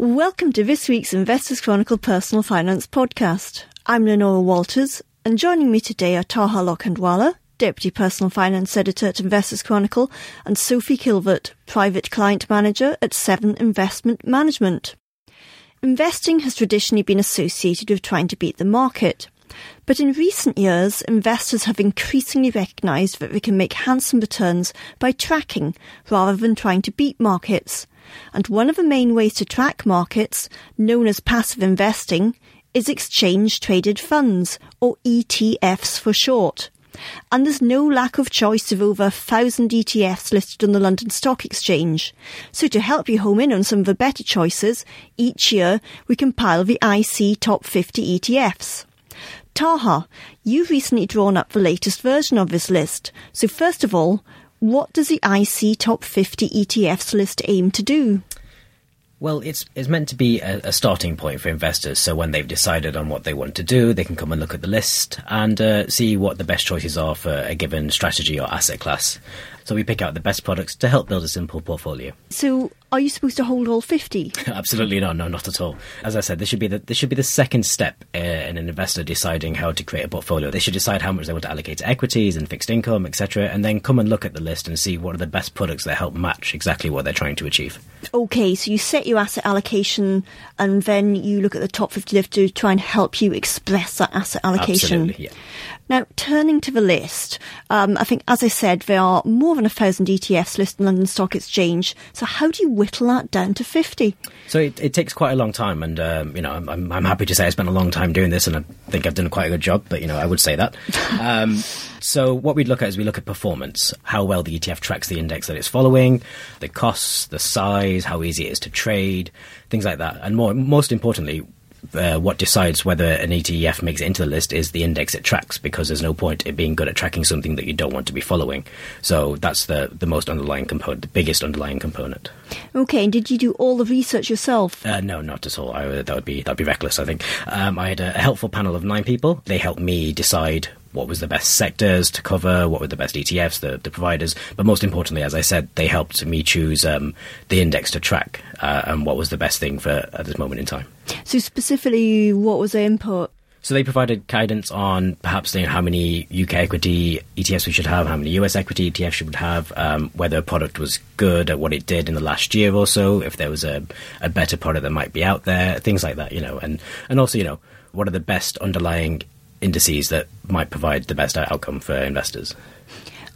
Welcome to this week's Investors Chronicle Personal Finance podcast. I'm Leonora Walters, and joining me today are Taha Lokhandwala, Deputy Personal Finance Editor at Investors Chronicle, and Sophie Kilvert, Private Client Manager at Seven Investment Management. Investing has traditionally been associated with trying to beat the market. But in recent years, investors have increasingly recognised that they can make handsome returns by tracking rather than trying to beat markets. And one of the main ways to track markets, known as passive investing, is exchange traded funds, or ETFs for short. And there's no lack of choice of over a thousand ETFs listed on the London Stock Exchange. So to help you home in on some of the better choices, each year we compile the IC Top 50 ETFs. Taha, you've recently drawn up the latest version of this list. So first of all, what does the IC Top 50 ETFs list aim to do? Well, it's it's meant to be a, a, starting point for investors. So when they've decided on what they want to do, they can come and look at the list and uh, see what the best choices are for a given strategy or asset class. So we pick out the best products to help build a simple portfolio. So are you supposed to hold all 50? Absolutely not. No, not at all. As I said, this should be the this should be the second step uh, in an investor deciding how to create a portfolio. They should decide how much they want to allocate to equities and fixed income, etc., and then come and look at the list and see what are the best products that help match exactly what they're trying to achieve. Okay, so you set your asset allocation and then you look at the top 50 list to try and help you express that asset allocation. Absolutely, yeah. Now, turning to the list, um, I think, as I said, there are more than a thousand ETFs listed on London Stock Exchange. So, how do you whittle that down to 50? So, it, it takes quite a long time. And, um, you know, I'm, I'm, happy to say I spent a long time doing this and I think I've done quite a good job, but, you know, I would say that. Um, so, what we'd look at is we look at performance, how well the ETF tracks the index that it's following, the costs, the size, how easy it is to trade, things like that. And more, most importantly, uh, what decides whether an ETF makes it into the list is the index it tracks, because there's no point in being good at tracking something that you don't want to be following. So that's the, the most underlying component, the biggest underlying component. Okay, and did you do all the research yourself? Uh, no, not at all. I, that would be that would be reckless. I think um, I had a helpful panel of nine people. They helped me decide what was the best sectors to cover, what were the best ETFs, the, the providers. But most importantly, as I said, they helped me choose um, the index to track uh, and what was the best thing for at this moment in time. So specifically, what was their input? So they provided guidance on perhaps you know, how many UK equity ETFs we should have, how many US equity ETFs we should have, um, whether a product was good at what it did in the last year or so, if there was a, a better product that might be out there, things like that, you know, and, and also, you know, what are the best underlying indices that might provide the best outcome for investors.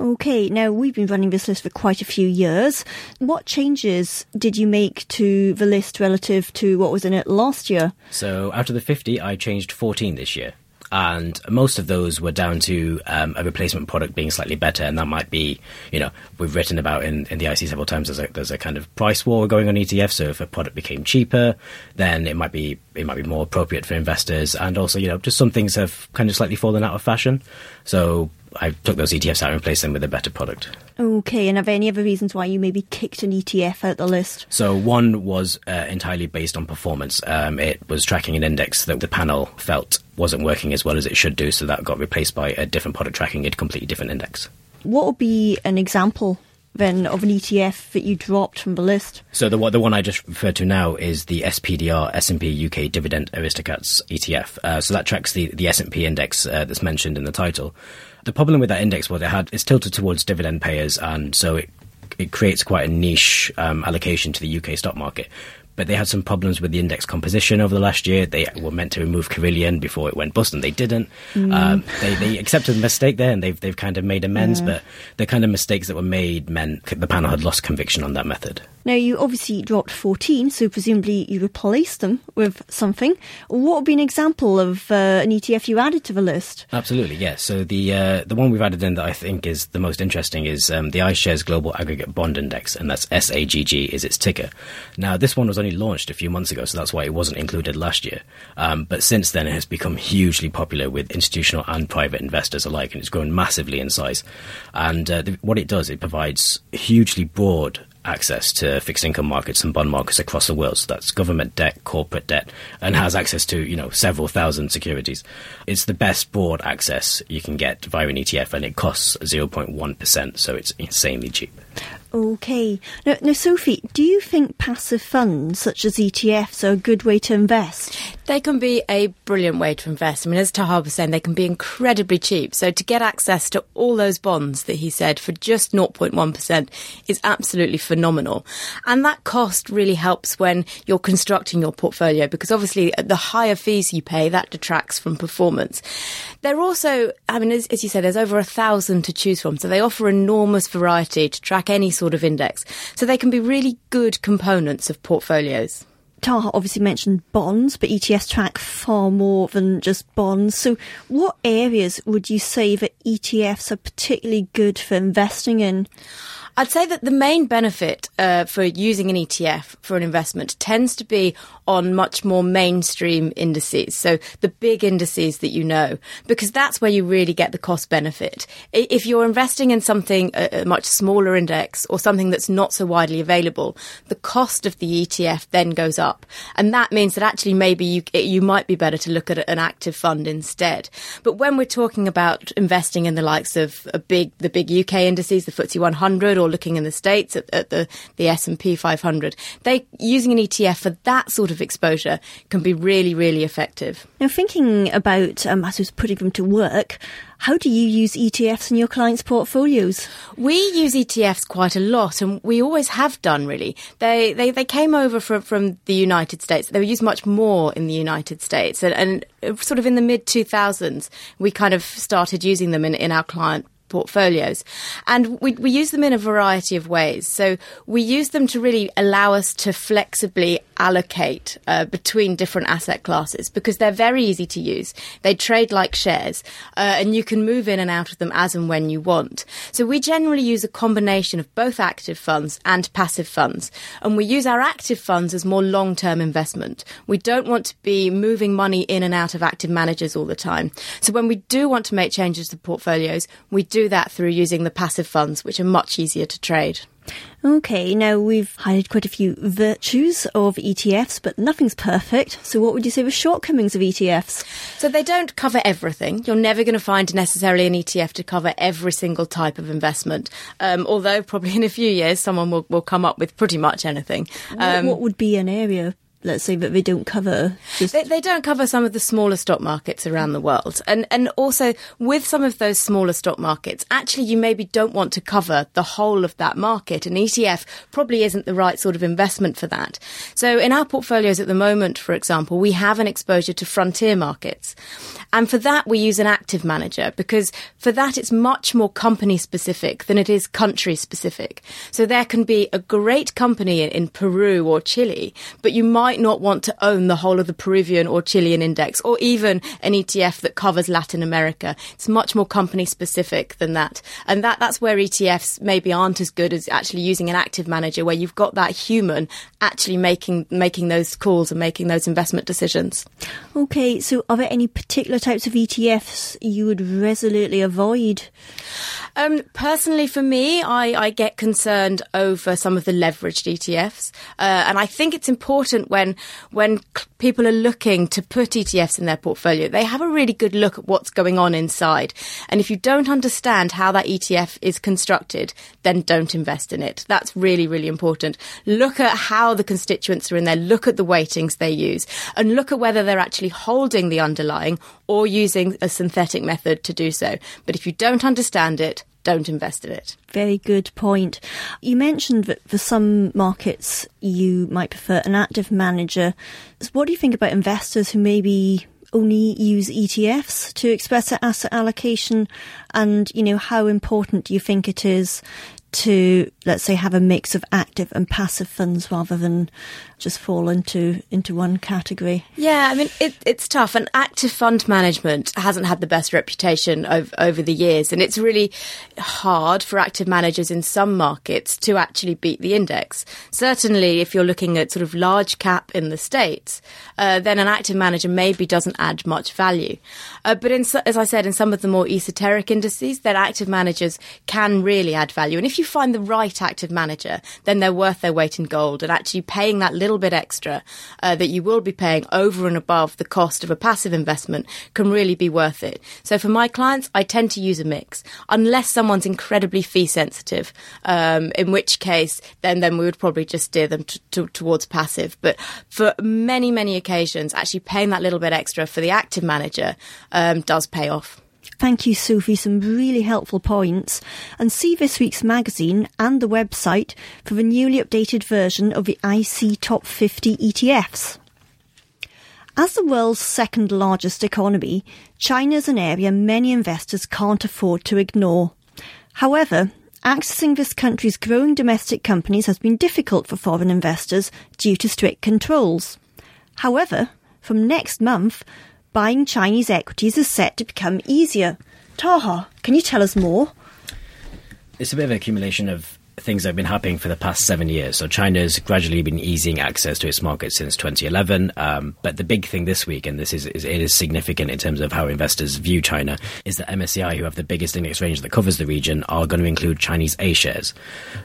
Okay, now we've been running this list for quite a few years. What changes did you make to the list relative to what was in it last year? So, out of the 50, I changed 14 this year and most of those were down to um, a replacement product being slightly better, and that might be, you know, we've written about in, in the IC several times. There's a, there's a kind of price war going on ETF. So if a product became cheaper, then it might be it might be more appropriate for investors, and also, you know, just some things have kind of slightly fallen out of fashion. So I took those ETFs out and replaced them with a better product. Okay, and are there any other reasons why you maybe kicked an ETF out the list? So one was uh, entirely based on performance. Um, it was tracking an index that the panel felt wasn't working as well as it should do, so that got replaced by a different product tracking a completely different index. What would be an example then of an ETF that you dropped from the list? So the the one I just referred to now is the SPDR S&P UK Dividend Aristocrats ETF. Uh, so that tracks the the S&P index uh, that's mentioned in the title. The problem with that index was it had it's tilted towards dividend payers, and so it it creates quite a niche um, allocation to the UK stock market but they had some problems with the index composition over the last year. They were meant to remove Carillion before it went bust, and they didn't. Mm. Um, they, they accepted the mistake there, and they've they've kind of made amends. Yeah. But the kind of mistakes that were made meant the panel had lost conviction on that method. Now you obviously dropped fourteen, so presumably you replaced them with something. What would be an example of uh, an ETF you added to the list? Absolutely, yes. So the uh, the one we've added in that I think is the most interesting is um, the iShares Global Aggregate Bond Index, and that's SAGG is its ticker. Now this one was only launched a few months ago, so that's why it wasn't included last year. Um, but since then, it has become hugely popular with institutional and private investors alike, and it's grown massively in size. And uh, the, what it does, it provides hugely broad access to fixed income markets and bond markets across the world. So that's government debt, corporate debt, and has access to you know several thousand securities. It's the best broad access you can get via an ETF, and it costs 0.1 percent, so it's insanely cheap. Okay. Now, now, Sophie, do you think passive funds such as ETFs are a good way to invest? They can be a brilliant way to invest. I mean, as Taha was saying, they can be incredibly cheap. So to get access to all those bonds that he said for just 0.1% is absolutely phenomenal. And that cost really helps when you're constructing your portfolio because obviously the higher fees you pay, that detracts from performance. They're also, I mean, as, as you said, there's over a thousand to choose from. So they offer enormous variety to track any sort of index. So they can be really good components of portfolios. Taha obviously mentioned bonds, but ETFs track far more than just bonds. So, what areas would you say that ETFs are particularly good for investing in? I'd say that the main benefit uh, for using an ETF for an investment tends to be on much more mainstream indices. So the big indices that you know, because that's where you really get the cost benefit. If you're investing in something, a much smaller index or something that's not so widely available, the cost of the ETF then goes up. And that means that actually maybe you, you might be better to look at an active fund instead. But when we're talking about investing in the likes of a big, the big UK indices, the FTSE 100 or looking in the States at, at the, the S&P 500, they using an ETF for that sort of exposure can be really, really effective. Now, thinking about, um, as I was putting them to work, how do you use ETFs in your clients' portfolios? We use ETFs quite a lot, and we always have done. Really, they they, they came over from from the United States. They were used much more in the United States, and, and sort of in the mid two thousands, we kind of started using them in in our client portfolios. And we, we use them in a variety of ways. So we use them to really allow us to flexibly allocate uh, between different asset classes because they're very easy to use. They trade like shares uh, and you can move in and out of them as and when you want. So we generally use a combination of both active funds and passive funds. And we use our active funds as more long term investment. We don't want to be moving money in and out of active managers all the time. So when we do want to make changes to portfolios, we do that through using the passive funds, which are much easier to trade. Okay, now we've highlighted quite a few virtues of ETFs, but nothing's perfect. So, what would you say were shortcomings of ETFs? So, they don't cover everything. You're never going to find necessarily an ETF to cover every single type of investment. Um, although, probably in a few years, someone will, will come up with pretty much anything. Um, what, what would be an area let's say that they don't cover just... they, they, don't cover some of the smaller stock markets around the world. And and also with some of those smaller stock markets actually you maybe don't want to cover the whole of that market. An ETF probably isn't the right sort of investment for that. So in our portfolios at the moment for example we have an exposure to frontier markets. And for that we use an active manager because for that it's much more company specific than it is country specific. So there can be a great company in, in Peru or Chile but you might might not want to own the whole of the Peruvian or Chilean index or even an ETF that covers Latin America. It's much more company specific than that. And that, that's where ETFs maybe aren't as good as actually using an active manager where you've got that human actually making, making those calls and making those investment decisions. Okay. So are there any particular types of ETFs you would resolutely avoid? Um, personally, for me, I, I, get concerned over some of the leveraged ETFs, uh, and I think it's important when when people are looking to put ETFs in their portfolio, they have a really good look at what's going on inside. And if you don't understand how that ETF is constructed, then don't invest in it. That's really, really important. Look at how the constituents are in there. Look at the weightings they use, and look at whether they're actually holding the underlying or using a synthetic method to do so. But if you don't understand it, don't invest in it. Very good point. You mentioned that for some markets you might prefer an active manager. So What do you think about investors who maybe only use ETFs to express their asset allocation? And, you know, how important do you think it is to, let's say, have a mix of active and passive funds rather than just fall into into one category. Yeah, I mean it, it's tough, and active fund management hasn't had the best reputation over, over the years, and it's really hard for active managers in some markets to actually beat the index. Certainly, if you're looking at sort of large cap in the states, uh, then an active manager maybe doesn't add much value. Uh, but in, as I said, in some of the more esoteric indices, then active managers can really add value. And if you you find the right active manager, then they're worth their weight in gold. And actually paying that little bit extra uh, that you will be paying over and above the cost of a passive investment can really be worth it. So for my clients, I tend to use a mix, unless someone's incredibly fee sensitive, um, in which case then then we would probably just steer them t- t- towards passive. But for many many occasions, actually paying that little bit extra for the active manager um, does pay off. Thank you, Sophie. Some really helpful points. And see this week's magazine and the website for the newly updated version of the IC Top 50 ETFs. As the world's second largest economy, China is an area many investors can't afford to ignore. However, accessing this country's growing domestic companies has been difficult for foreign investors due to strict controls. However, from next month, buying Chinese equities is set to become easier. Taha, can you tell us more? It's a bit of an accumulation of things have been happening for the past seven years. So China's gradually been easing access to its market since 2011. Um, but the big thing this week, and this is, is, it is significant in terms of how investors view China, is that MSCI, who have the biggest index range that covers the region, are going to include Chinese A shares.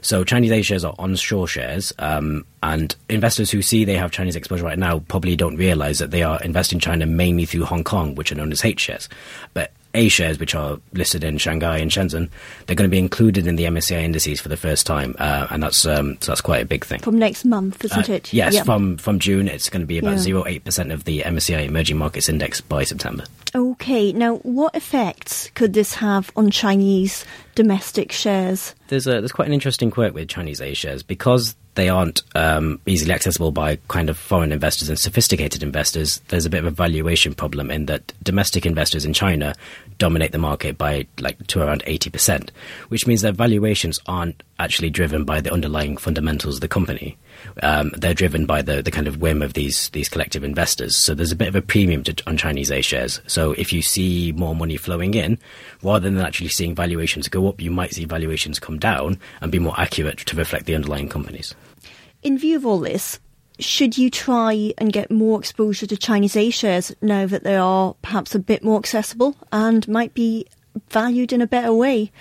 So Chinese A shares are onshore shares, um, and investors who see they have Chinese exposure right now probably don't realize that they are investing in China mainly through Hong Kong, which are known as H shares. But a shares, which are listed in Shanghai and Shenzhen, they're going to be included in the MSCI indices for the first time, uh, and that's um, so that's quite a big thing. From next month, isn't Uh, it? Yes, Yeah. from from June, it's going to be about Yeah. 0.8 percent of the MSCI Emerging Markets Index by September. Okay, now what effects could this have on Chinese domestic shares? There's a there's quite an interesting quirk with Chinese A shares because they aren't um, easily accessible by kind of foreign investors and sophisticated investors. There's a bit of a valuation problem in that domestic investors in China dominate the market by like to around eighty percent, which means their valuations aren't actually driven by the underlying fundamentals of the company. Um, they're driven by the, the kind of whim of these these collective investors. So there's a bit of a premium to, on Chinese A shares. So if you see more money flowing in, rather than actually seeing valuations go up, you might see valuations come down and be more accurate to reflect the underlying companies. In view of all this, should you try and get more exposure to Chinese A shares now that they are perhaps a bit more accessible and might be valued in a better way?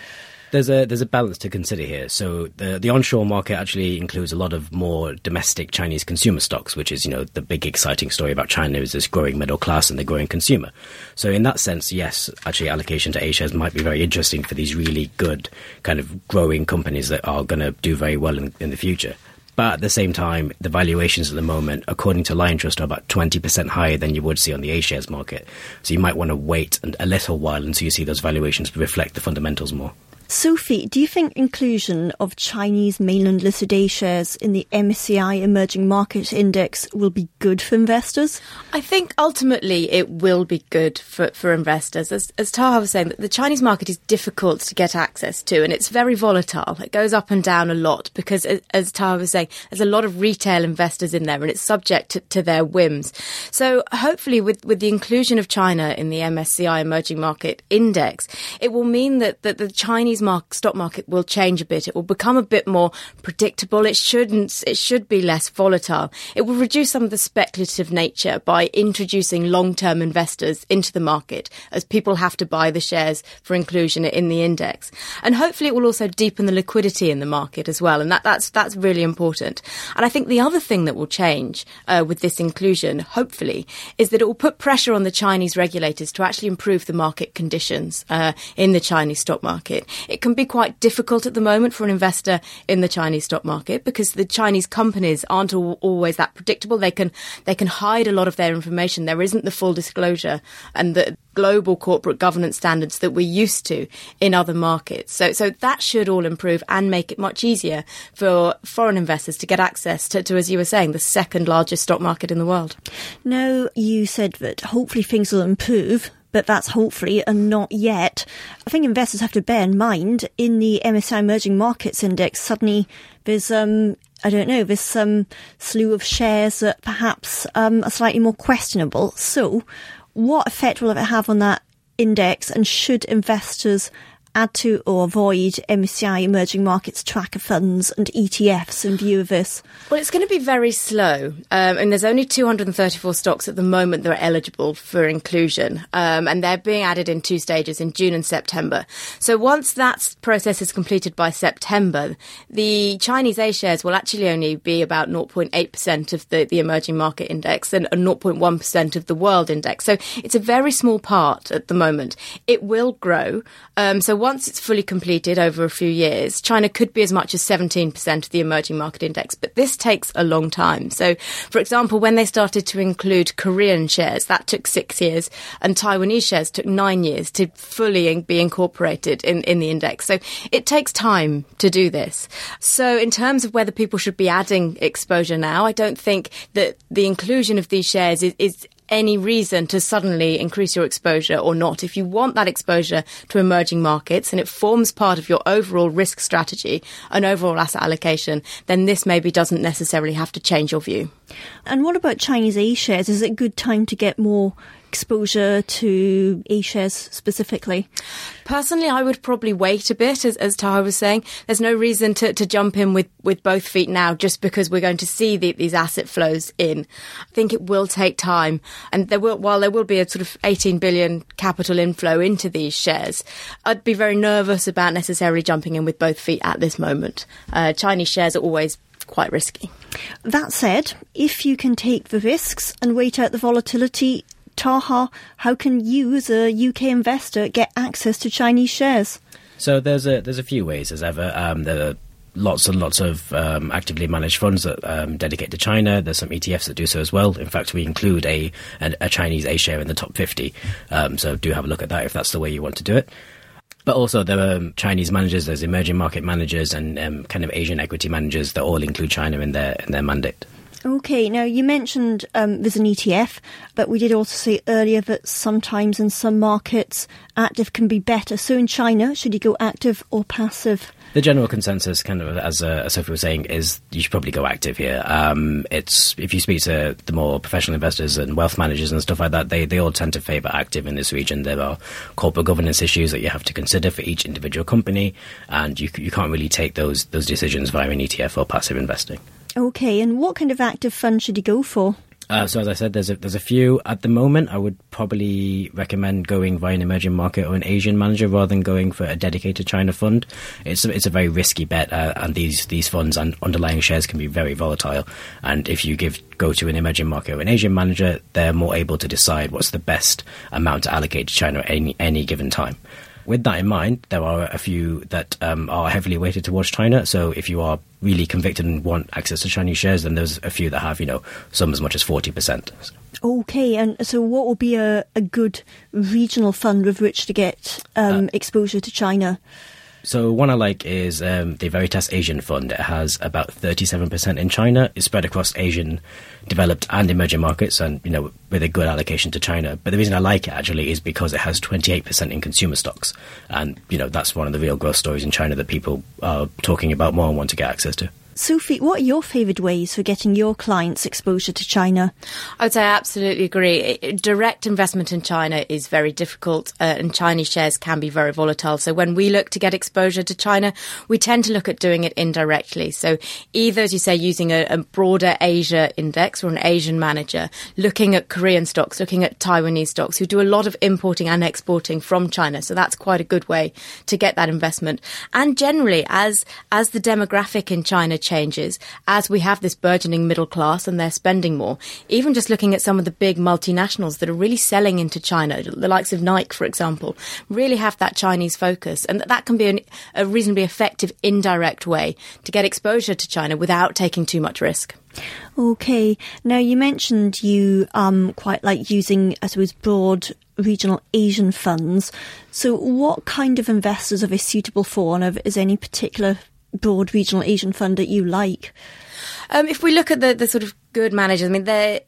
There's a there's a balance to consider here. So the the onshore market actually includes a lot of more domestic Chinese consumer stocks, which is you know the big exciting story about China is this growing middle class and the growing consumer. So in that sense, yes, actually allocation to A shares might be very interesting for these really good kind of growing companies that are going to do very well in, in the future. But at the same time, the valuations at the moment, according to Liontrust, are about 20% higher than you would see on the A shares market. So you might want to wait a little while until you see those valuations reflect the fundamentals more. Sophie, do you think inclusion of Chinese mainland listed A shares in the MSCI Emerging Market Index will be good for investors? I think ultimately it will be good for, for investors. As, as Taha was saying, the Chinese market is difficult to get access to and it's very volatile. It goes up and down a lot because, as, Taha was saying, there's a lot of retail investors in there and it's subject to, to their whims. So hopefully with, with the inclusion of China in the MSCI Emerging Market Index, it will mean that, that the Chinese mark, stock market will change a bit. It will become a bit more predictable. It shouldn't, it should be less volatile. It will reduce some of the speculative nature by introducing long-term investors into the market as people have to buy the shares for inclusion in the index. And hopefully it will also deepen the liquidity in the market as well. And that, that's, that's really important. And I think the other thing that will change uh, with this inclusion, hopefully, is that it will put pressure on the Chinese regulators to actually improve the market conditions uh, in the Chinese stock market. It can be quite difficult at the moment for an investor in the Chinese stock market because the Chinese companies aren't al- always that predictable. They can they can hide a lot of their information. There isn't the full disclosure and the global corporate governance standards that we're used to in other markets. So so that should all improve and make it much easier for foreign investors to get access to, to as you were saying, the second largest stock market in the world. Now, you said that hopefully things will improve, but that's hopefully and not yet. I think investors have to bear in mind in the MSCI Emerging Markets Index, suddenly there's, um, I don't know, there's some slew of shares that perhaps um, are slightly more questionable. So, what effect will it have on that index, and should investors add to or avoid MSCI emerging markets tracker funds and ETFs in view of this? Well, it's going to be very slow. Um, and there's only 234 stocks at the moment that are eligible for inclusion. Um, and they're being added in two stages in June and September. So once that process is completed by September, the Chinese A shares will actually only be about 0.8% of the, the emerging market index and 0.1% of the world index. So it's a very small part at the moment. It will grow. Um, so once it's fully completed over a few years, China could be as much as 17% of the emerging market index. But this takes a long time. So, for example, when they started to include Korean shares, that took six years, and Taiwanese shares took nine years to fully be incorporated in, in the index. So it takes time to do this. So, in terms of whether people should be adding exposure now, I don't think that the inclusion of these shares is, is any reason to suddenly increase your exposure or not. If you want that exposure to emerging markets and it forms part of your overall risk strategy and overall asset allocation, then this maybe doesn't necessarily have to change your view. And what about Chinese A shares? Is it a good time to get more exposure to A shares specifically? Personally, I would probably wait a bit, as, as Taha was saying. There's no reason to, to jump in with, with both feet now just because we're going to see the, these asset flows in. I think it will take time. And there will, while there will be a sort of 18 billion capital inflow into these shares, I'd be very nervous about necessarily jumping in with both feet at this moment. Uh, Chinese shares are always quite risky. That said, if you can take the risks and wait out the volatility, Taha, how can you, as a UK investor, get access to Chinese shares? So there's a there's a few ways as ever. Um, there are lots and lots of um, actively managed funds that um, dedicate to China. There's some ETFs that do so as well. In fact, we include a a, Chinese A share in the top 50. Um, so do have a look at that if that's the way you want to do it. But also there are Chinese managers, there's emerging market managers, and um, kind of Asian equity managers that all include China in their in their mandate. Okay, now you mentioned um, there's an ETF, but we did also say earlier that sometimes in some markets active can be better. So in China, should you go active or passive? The general consensus, kind of as, uh, Sophie was saying, is you should probably go active here. Um, it's if you speak to the more professional investors and wealth managers and stuff like that, they, they all tend to favour active in this region. There are corporate governance issues that you have to consider for each individual company, and you you can't really take those those decisions via an ETF or passive investing. Okay, and what kind of active fund should you go for? Uh, so as I said, there's a, there's a few at the moment. I would probably recommend going via an emerging market or an Asian manager rather than going for a dedicated China fund. It's a, it's a very risky bet, uh, and these these funds and underlying shares can be very volatile. And if you give go to an emerging market or an Asian manager, they're more able to decide what's the best amount to allocate to China at any any given time with that in mind, there are a few that um, are heavily weighted towards China. So if you are really convicted and want access to Chinese shares, then there's a few that have, you know, some as much as 40%. Okay, and so what will be a, a good regional fund with which to get um, uh, exposure to China? So one I like is um, the Veritas Asian Fund. It has about 37% in China. It's spread across Asian, developed and emerging markets, and you know with a good allocation to China. But the reason I like it actually is because it has 28% in consumer stocks, and you know that's one of the real growth stories in China that people are talking about more and want to get access to. Sophie, what are your favourite ways for getting your clients exposure to China? I would say I absolutely agree. Direct investment in China is very difficult, uh, and Chinese shares can be very volatile. So when we look to get exposure to China, we tend to look at doing it indirectly. So either, as you say, using a, a broader Asia index or an Asian manager, looking at Korean stocks, looking at Taiwanese stocks, who do a lot of importing and exporting from China. So that's quite a good way to get that investment. And generally, as as the demographic in China changes as we have this burgeoning middle class and they're spending more. Even just looking at some of the big multinationals that are really selling into China, the likes of Nike, for example, really have that Chinese focus. And that can be an, a reasonably effective indirect way to get exposure to China without taking too much risk. Okay. Now you mentioned you um, quite like using, I suppose, broad regional Asian funds. So, what kind of investors are they suitable for, and is any particular broad regional Asian fund that you like? Um, if we look at the, the sort of good managers, I mean, they're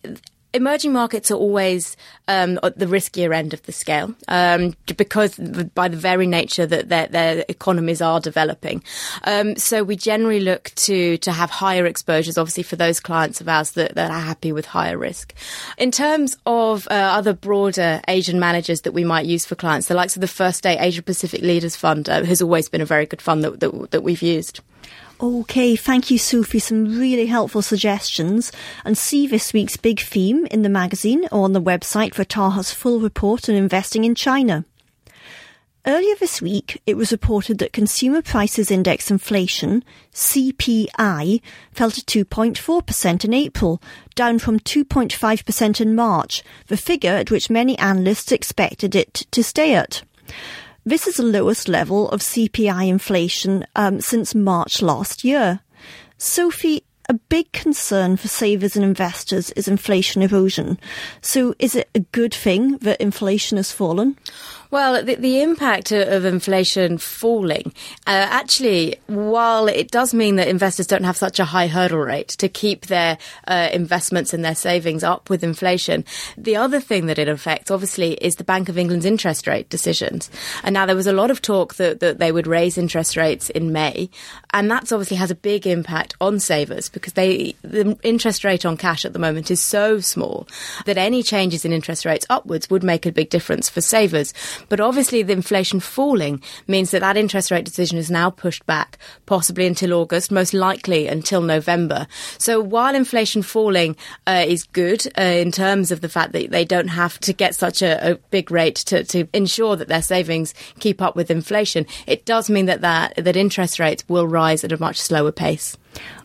emerging markets are always um, at the riskier end of the scale um, because by the very nature that their, their economies are developing. Um, so we generally look to to have higher exposures, obviously for those clients of ours that, that are happy with higher risk. In terms of uh, other broader Asian managers that we might use for clients, the likes of the First State Asia Pacific Leaders Fund uh, has always been a very good fund that, that, that we've used. Okay, thank you, Sophie. Some really helpful suggestions. And see this week's big theme in the magazine or on the website for Taha's full report on investing in China. Earlier this week, it was reported that Consumer Prices Index inflation, CPI, fell to 2.4% in April, down from 2.5% in March, the figure at which many analysts expected it to stay at. This is the lowest level of CPI inflation um, since March last year. Sophie, a big concern for savers and investors is inflation erosion. So is it a good thing that inflation has fallen? Well, the, the impact of inflation falling, uh, actually, while it does mean that investors don't have such a high hurdle rate to keep their uh, investments and their savings up with inflation, the other thing that it affects, obviously, is the Bank of England's interest rate decisions. And now there was a lot of talk that, that they would raise interest rates in May, and that's obviously has a big impact on savers because they the interest rate on cash at the moment is so small that any changes in interest rates upwards would make a big difference for savers. But obviously, the inflation falling means that that interest rate decision is now pushed back, possibly until August, most likely until November. So while inflation falling uh, is good uh, in terms of the fact that they don't have to get such a, a big rate to, to ensure that their savings keep up with inflation, it does mean that, that, that interest rates will rise at a much slower pace.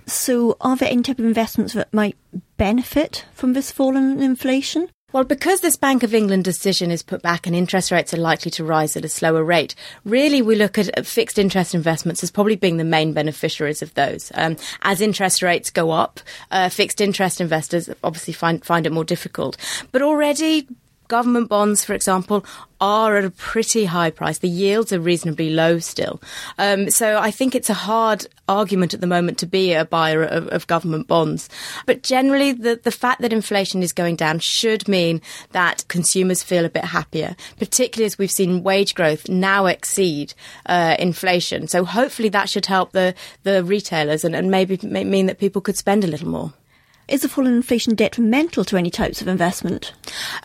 So, are there any type of investments that might benefit from this fall in inflation? Well, because this Bank of England decision is put back and interest rates are likely to rise at a slower rate, really we look at fixed interest investments as probably being the main beneficiaries of those. Um, as interest rates go up, uh, fixed interest investors obviously find find it more difficult. But already government bonds, for example, are at a pretty high price. The yields are reasonably low still. Um, so I think it's a hard argument at the moment to be a buyer of, of, government bonds. But generally, the, the fact that inflation is going down should mean that consumers feel a bit happier, particularly as we've seen wage growth now exceed uh, inflation. So hopefully that should help the, the retailers and, and maybe mean that people could spend a little more. Is the fall in inflation detrimental to any types of investment?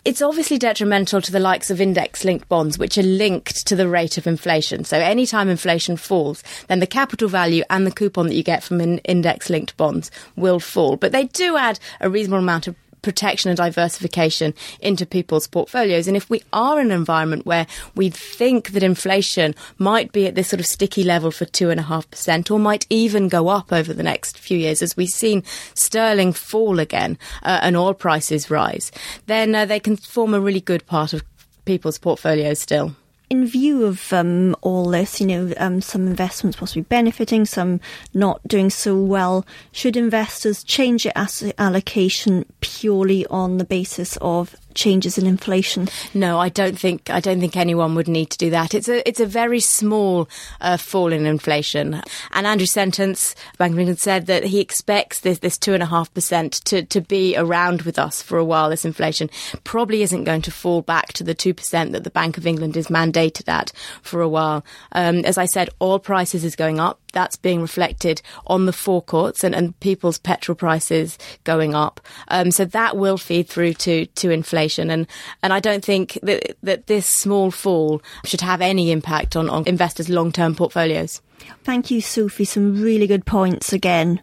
It's obviously detrimental to the likes of index linked bonds, which are linked to the rate of inflation. So anytime inflation falls, then the capital value and the coupon that you get from index linked bonds will fall. But they do add a reasonable amount of protection and diversification into people's portfolios. And if we are in an environment where we think that inflation might be at this sort of sticky level for two and a half percent, or might even go up over the next few years, as we've seen sterling fall again uh, and oil prices rise, then uh, they can form a really good part of people's portfolios still in view of um, all this, you know, um, some investments possibly benefiting, some not doing so well, should investors change their asset allocation purely on the basis of changes in inflation? No, I don't think I don't think anyone would need to do that. It's a it's a very small uh, fall in inflation. And Andrew Sentance, Bank of England, said that he expects this this two and a half percent to to be around with us for a while. This inflation probably isn't going to fall back to the two percent that the Bank of England is mandated at for a while. Um, as I said, oil prices is going up that's being reflected on the forecourts and, and people's petrol prices going up. Um, so that will feed through to, to inflation. And, and I don't think that, that this small fall should have any impact on, on investors' long term portfolios. Thank you, Sophie. Some really good points again.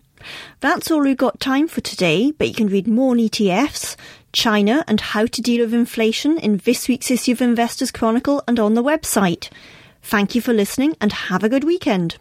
That's all we've got time for today, but you can read more on ETFs, China, and how to deal with inflation in this week's issue of Investors Chronicle and on the website. Thank you for listening and have a good weekend.